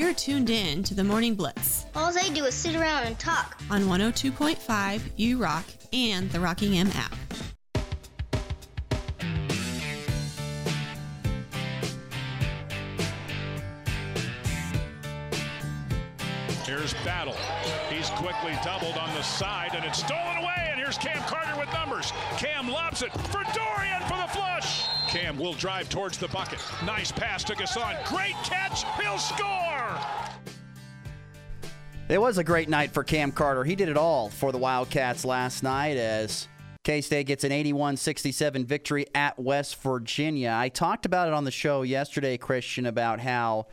You're tuned in to the Morning Blitz All they do is sit around and talk. on 102.5 U Rock and the Rocking Rockingham app. Here's Battle. Quickly doubled on the side, and it's stolen away. And here's Cam Carter with numbers. Cam lobs it for Dorian for the flush. Cam will drive towards the bucket. Nice pass to Gasson. Great catch. He'll score. It was a great night for Cam Carter. He did it all for the Wildcats last night as K State gets an 81 67 victory at West Virginia. I talked about it on the show yesterday, Christian, about how.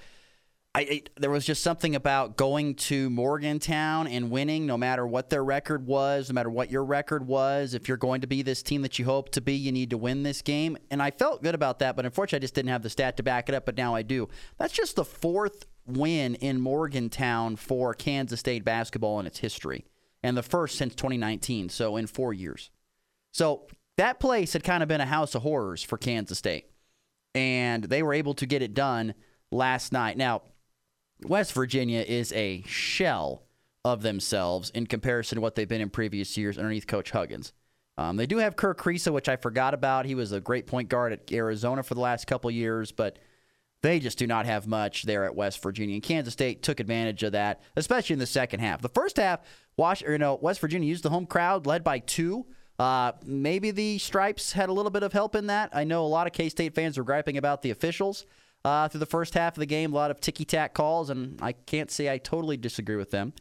I, there was just something about going to Morgantown and winning, no matter what their record was, no matter what your record was. If you're going to be this team that you hope to be, you need to win this game. And I felt good about that, but unfortunately, I just didn't have the stat to back it up. But now I do. That's just the fourth win in Morgantown for Kansas State basketball in its history, and the first since 2019. So in four years. So that place had kind of been a house of horrors for Kansas State, and they were able to get it done last night. Now. West Virginia is a shell of themselves in comparison to what they've been in previous years underneath Coach Huggins. Um, they do have Kerr Kriisa, which I forgot about. He was a great point guard at Arizona for the last couple years, but they just do not have much there at West Virginia. And Kansas State took advantage of that, especially in the second half. The first half, Wash, you know, West Virginia used the home crowd, led by two. Uh, maybe the Stripes had a little bit of help in that. I know a lot of K State fans were griping about the officials uh, through the first half of the game. A lot of ticky tack calls, and I can't say I totally disagree with them.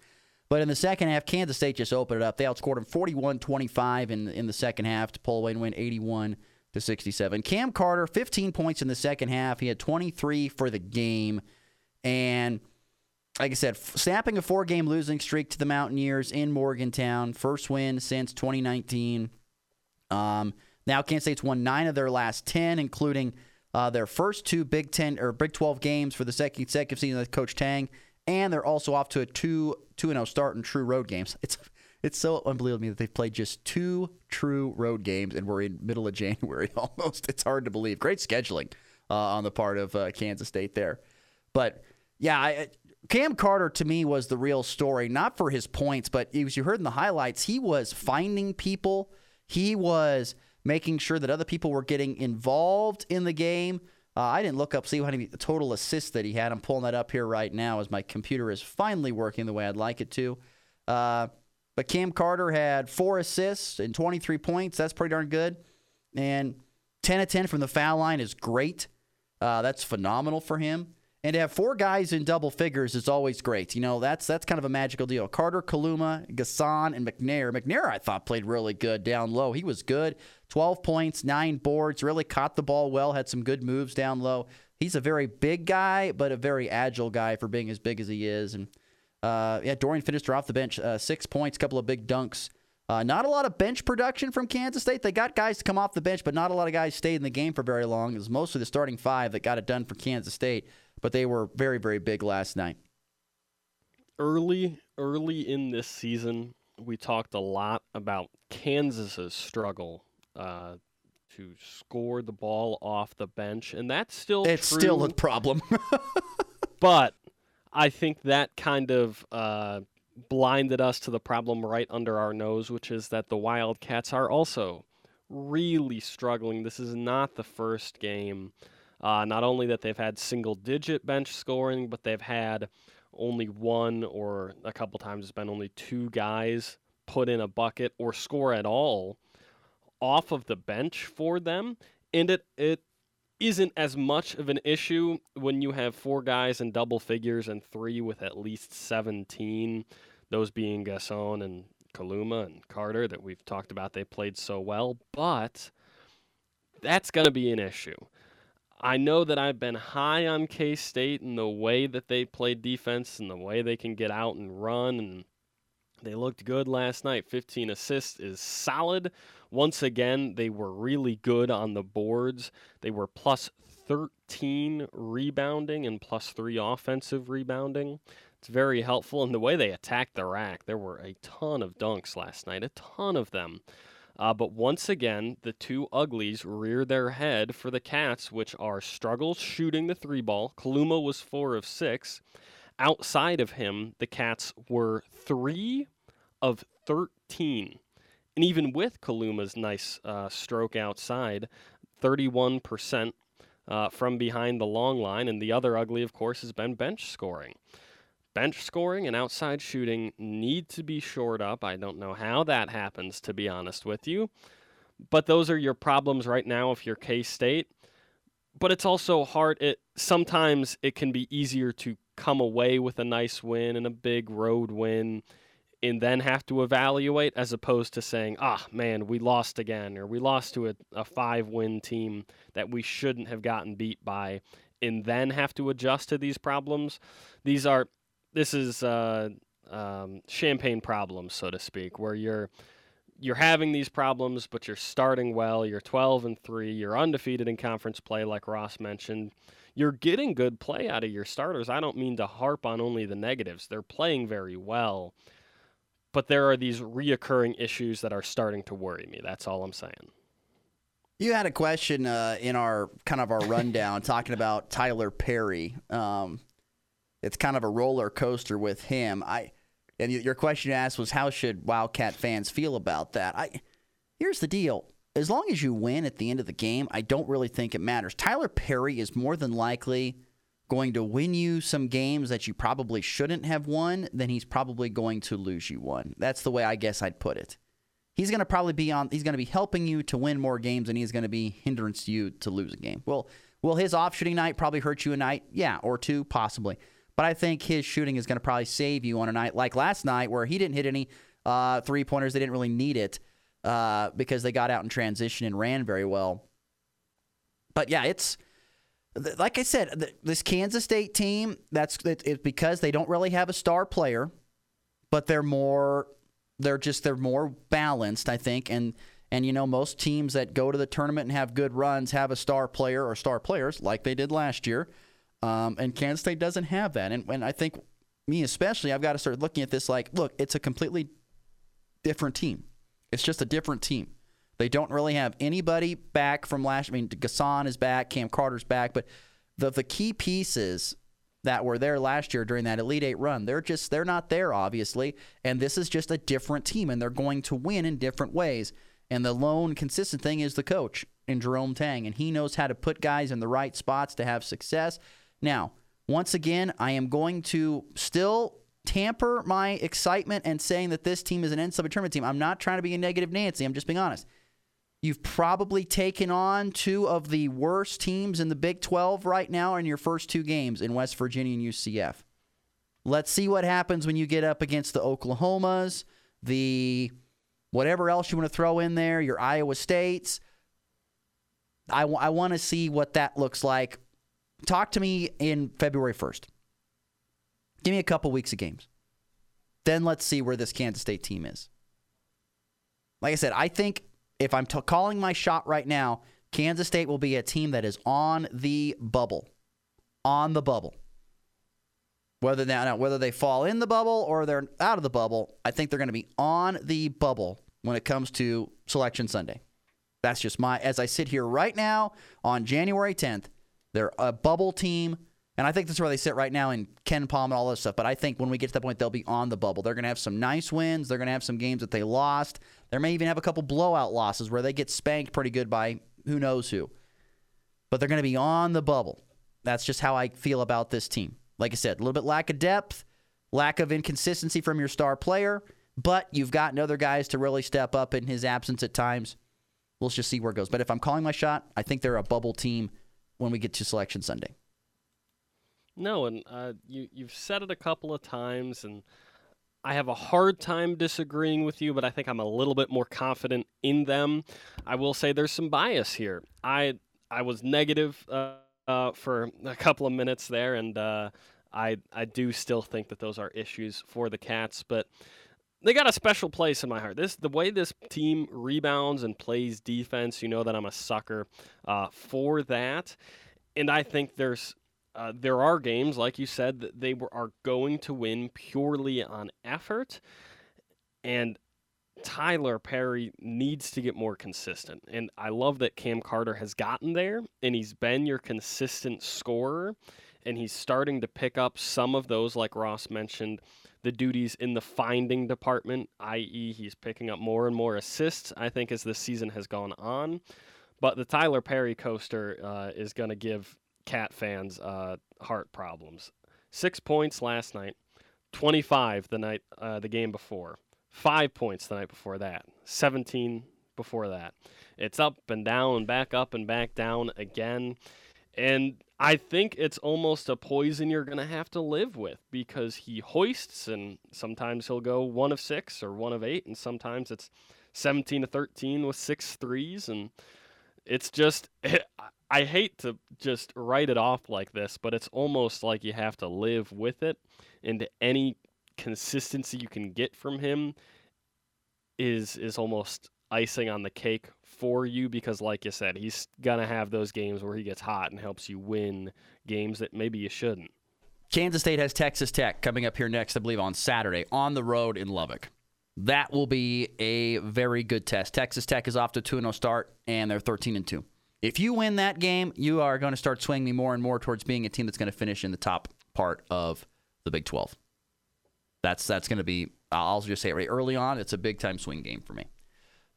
But in the second half, Kansas State just opened it up. They outscored them 41 25 in, in the second half to pull away and win 81 to 67. Cam Carter, 15 points in the second half. He had 23 for the game. And like I said, snapping a four game losing streak to the Mountaineers in Morgantown. First win since 2019. Um, now, Kansas State's won nine of their last 10, including uh, their first two Big Ten or Big 12 games for the second consecutive season with Coach Tang, and they're also off to a two two and zero start in true road games. It's it's so unbelievable to me that they've played just two true road games, and we're in middle of January almost. It's hard to believe. Great scheduling uh, on the part of uh, Kansas State there, but yeah, I, Cam Carter to me was the real story, not for his points, but as you heard in the highlights, he was finding people. He was making sure that other people were getting involved in the game. Uh, I didn't look up see how many total assists that he had. I'm pulling that up here right now as my computer is finally working the way I'd like it to. Uh, but Cam Carter had four assists and 23 points. That's pretty darn good. And 10 of 10 from the foul line is great. Uh, that's phenomenal for him. And to have four guys in double figures is always great. You know, that's that's kind of a magical deal. Carter, Kaluma, Gasson, and McNair. McNair, I thought, played really good down low. He was good. 12 points, nine boards, really caught the ball well, had some good moves down low. He's a very big guy, but a very agile guy for being as big as he is. And uh, yeah, Dorian Finister off the bench, uh, six points, couple of big dunks. Uh, not a lot of bench production from Kansas State. They got guys to come off the bench, but not a lot of guys stayed in the game for very long. It was mostly the starting five that got it done for Kansas State, but they were very, very big last night. early early in this season, we talked a lot about Kansas's struggle uh, to score the ball off the bench, and that's still It's true, still a problem. but I think that kind of uh, blinded us to the problem right under our nose, which is that the Wildcats are also really struggling. This is not the first game. Uh, not only that they've had single digit bench scoring, but they've had only one or a couple times it's been only two guys put in a bucket or score at all off of the bench for them. And it, it isn't as much of an issue when you have four guys in double figures and three with at least 17, those being Gasson and Kaluma and Carter that we've talked about. They played so well, but that's going to be an issue. I know that I've been high on K State and the way that they play defense and the way they can get out and run and they looked good last night. 15 assists is solid. Once again, they were really good on the boards. They were plus 13 rebounding and plus 3 offensive rebounding. It's very helpful. And the way they attacked the rack, there were a ton of dunks last night, a ton of them. Uh, but once again, the two uglies rear their head for the Cats, which are struggles shooting the three ball. Kaluma was four of six. Outside of him, the Cats were three of 13. And even with Kaluma's nice uh, stroke outside, 31% uh, from behind the long line. And the other ugly, of course, has been bench scoring. Bench scoring and outside shooting need to be shored up. I don't know how that happens, to be honest with you. But those are your problems right now if you're K State. But it's also hard. It sometimes it can be easier to come away with a nice win and a big road win and then have to evaluate as opposed to saying, ah, man, we lost again, or we lost to a, a five win team that we shouldn't have gotten beat by, and then have to adjust to these problems. These are, this is uh, um, champagne problems, so to speak, where you're. You're having these problems, but you're starting well. You're 12 and 3. You're undefeated in conference play, like Ross mentioned you're getting good play out of your starters. I don't mean to harp on only the negatives. They're playing very well. But there are these reoccurring issues that are starting to worry me. That's all I'm saying. You had a question uh, in our kind of our rundown talking about Tylor Perry. Um, it's kind of a roller coaster with him. I and your question you asked was how should Wildcat fans feel about that? I here's the deal as long as you win at the end of the game, I don't really think it matters. Tylor Perry is more than likely going to win you some games that you probably shouldn't have won, then he's probably going to lose you one. That's the way I guess I'd put it. He's going to probably be on he's going to be helping you to win more games and he's going to be hindrance you to lose a game. Well, will his off shooting night probably hurt you a night? Yeah, or two possibly. But I think his shooting is going to probably save you on a night like last night where he didn't hit any uh, three pointers. They didn't really need it uh, because they got out in transition and ran very well. But yeah, it's like I said, this Kansas State team. That's it's because they don't really have a star player, but they're more. They're just they're more balanced, I think, and and you know most teams that go to the tournament and have good runs have a star player or star players like they did last year, um, and Kansas State doesn't have that. And and I think me especially, I've got to start looking at this like, look, it's a completely different team. It's just a different team. They don't really have anybody back from last. I mean, Gasson is back, Cam Carter's back, but the the key pieces that were there last year during that Elite Eight run, they're just they're not there, obviously. And this is just a different team, and they're going to win in different ways. And the lone consistent thing is the coach in Jerome Tang, and he knows how to put guys in the right spots to have success. Now, once again, I am going to still tamper my excitement and saying that this team is an NCAA tournament team. I'm not trying to be a negative Nancy. I'm just being honest. You've probably taken on two of the worst teams in the Big 12 right now in your first two games in West Virginia and UCF. Let's see what happens when you get up against the Oklahomas, the whatever else you want to throw in there, your Iowa States. I, w- I want to see what that looks like. Talk to me in February 1st. Give me a couple weeks of games. Then let's see where this Kansas State team is. Like I said, I think if I'm t- calling my shot right now, Kansas State will be a team that is on the bubble. On the bubble. Whether now whether they fall in the bubble or they're out of the bubble, I think they're going to be on the bubble when it comes to selection Sunday. That's just my as I sit here right now on January 10th, they're a bubble team and I think that's where they sit right now in KenPom and all this stuff. But I think when we get to that point, they'll be on the bubble. They're going to have some nice wins. They're going to have some games that they lost. They may even have a couple blowout losses where they get spanked pretty good by who knows who. But they're going to be on the bubble. That's just how I feel about this team. Like I said, a little bit lack of depth, lack of inconsistency from your star player, but you've gotten other guys to really step up in his absence at times. We'll just see where it goes. But if I'm calling my shot, I think they're a bubble team when we get to Selection Sunday. No, and uh, you you've said it a couple of times, and I have a hard time disagreeing with you, but I think I'm a little bit more confident in them. I will say there's some bias here. I I was negative uh, uh, for a couple of minutes there, and uh, I I do still think that those are issues for the Cats, but they got a special place in my heart. This the way this team rebounds and plays defense. You know that I'm a sucker uh, for that, and I think there's uh, there are games, like you said, that they were, are going to win purely on effort, and Tylor Perry needs to get more consistent. And I love that Cam Carter has gotten there, and he's been your consistent scorer. and he's starting to pick up some of those, like Ross mentioned, the duties in the finding department, i.e., he's picking up more and more assists, I think, as the season has gone on. But the Tylor Perry coaster uh, is going to give Cat fans uh, heart problems. Six points last night, 25 the night uh, the game before, five points the night before that, 17 before that. It's up and down back up and back down again. And I think it's almost a poison you're going to have to live with because he hoists and sometimes he'll go one of six or one of eight, and sometimes it's 17 to 13 with six threes. And it's just, I hate to just write it off like this, but it's almost like you have to live with it. And any consistency you can get from him is is almost icing on the cake for you because, like you said, he's going to have those games where he gets hot and helps you win games that maybe you shouldn't. Kansas State has Texas Tech coming up here next, I believe, on Saturday on the road in Lubbock. That will be a very good test. Texas Tech is off to 2 0 start, and they're 13 and 2. If you win that game, you are going to start swinging me more and more towards being a team that's going to finish in the top part of the Big 12. That's that's going to be. I'll just say it right early on. It's a big time swing game for me.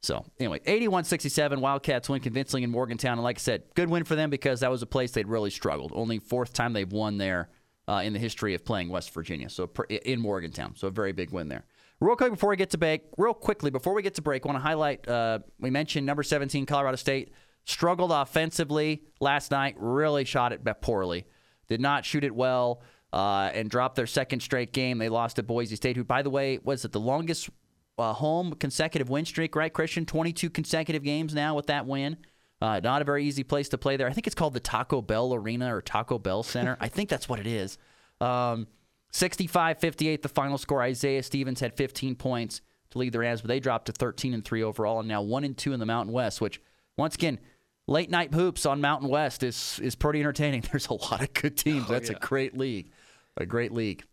So anyway, 81-67, Wildcats win convincingly in Morgantown, and like I said, good win for them because that was a place they'd really struggled. Only fourth time they've won there uh, in the history of playing West Virginia. So in Morgantown, so a very big win there. Real quick before we get to break, real quickly before we get to break, I want to highlight. Uh, we mentioned number 17 Colorado State struggled offensively last night. Really shot it poorly. Did not shoot it well. Uh, and dropped their second straight game. They lost to Boise State, who, by the way, was it the longest uh, home consecutive win streak, right, Christian? 22 consecutive games now with that win. Uh, not a very easy place to play there. I think it's called the Taco Bell Arena or Taco Bell Center. I think that's what it is. Um, 65 58, the final score. Isaiah Stevens had 15 points to lead the Rams, but they dropped to 13 and 3 overall and now 1 and 2 in the Mountain West, which, once again, late night hoops on Mountain West is, is pretty entertaining. There's a lot of good teams. Oh, that's yeah. a great league. A great league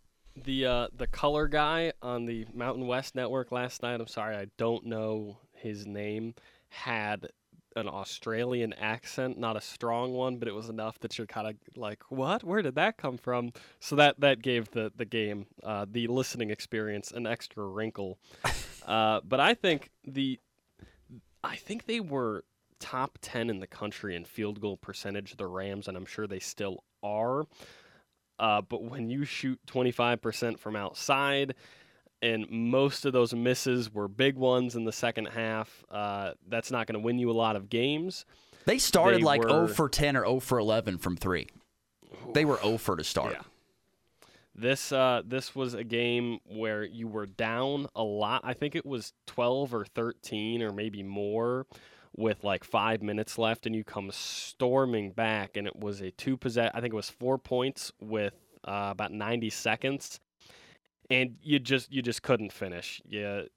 the uh, the color guy on the Mountain West network last night. I'm sorry, I don't know his name. Had an Australian accent, not a strong one, but it was enough that you're kind of like, "What? Where did that come from?" So that that gave the the game, uh, the listening experience, an extra wrinkle. uh, but I think the, I think they were top ten in the country in field goal percentage. The Rams, and I'm sure they still are. Uh, but when you shoot 25% from outside, and most of those misses were big ones in the second half, uh, that's not going to win you a lot of games. They started they like were, 0 for 10 or 0 for 11 from three. They were 0 for to start. Yeah. This uh, this was a game where you were down a lot. I think it was 12 or 13 or maybe more with like five minutes left, and you come storming back, and it was a two possess. I think it was four points with uh, about 90 seconds, and you just you just couldn't finish. You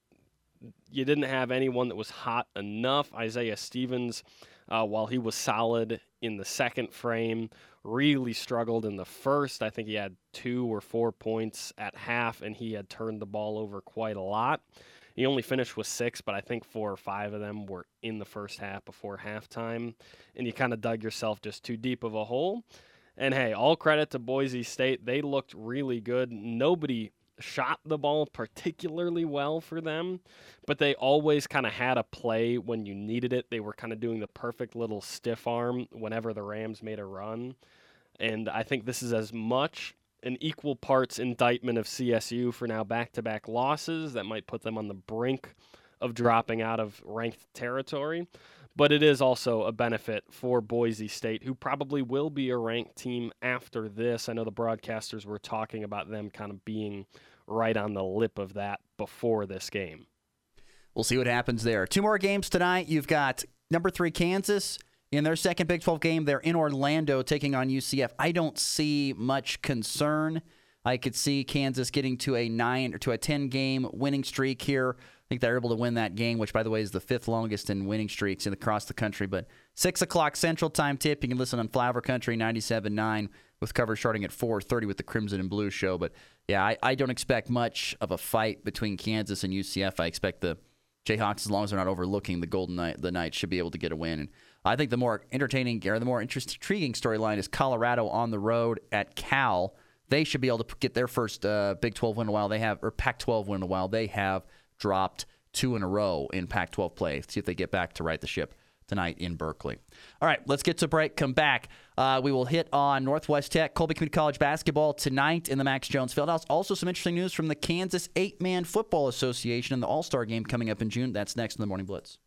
you didn't have anyone that was hot enough. Isaiah Stevens, uh, while he was solid in the second frame, really struggled in the first. I think he had two or four points at half, and he had turned the ball over quite a lot. He only finished with six, but I think four or five of them were in the first half before halftime. And you kind of dug yourself just too deep of a hole. And hey, all credit to Boise State. They looked really good. Nobody shot the ball particularly well for them, but they always kind of had a play when you needed it. They were kind of doing the perfect little stiff arm whenever the Rams made a run. And I think this is as much an equal parts indictment of CSU for now back to back losses that might put them on the brink of dropping out of ranked territory. But it is also a benefit for Boise State, who probably will be a ranked team after this. I know the broadcasters were talking about them kind of being right on the lip of that before this game. We'll see what happens there. Two more games tonight. You've got number three, Kansas in their second Big 12 game, they're in Orlando taking on UCF. I don't see much concern. I could see Kansas getting to a nine or to a 10 game winning streak here. I think they're able to win that game, which, by the way, is the fifth longest in winning streaks in across the country. But 6 o'clock Central Time tip. You can listen on Flower Country 97.9 with coverage starting at 4.30 with the Crimson and Blue show. But, yeah, I, I don't expect much of a fight between Kansas and UCF. I expect the Jayhawks, as long as they're not overlooking the Golden Knight, the Knights should be able to get a win. And I think the more entertaining or the more interesting, intriguing storyline is Colorado on the road at Cal. They should be able to get their first uh, Big 12 win in a while. They have or Pac-12 win in a while. They have dropped two in a row in Pac-12 play. See if they get back to right the ship tonight in Berkeley. All right, let's get to break. Come back. Uh, we will hit on Northwest Tech, Colby Community College basketball tonight in the Max Jones Fieldhouse. Also, some interesting news from the Kansas Eight Man Football Association and the All Star game coming up in June. That's next in the Morning Blitz.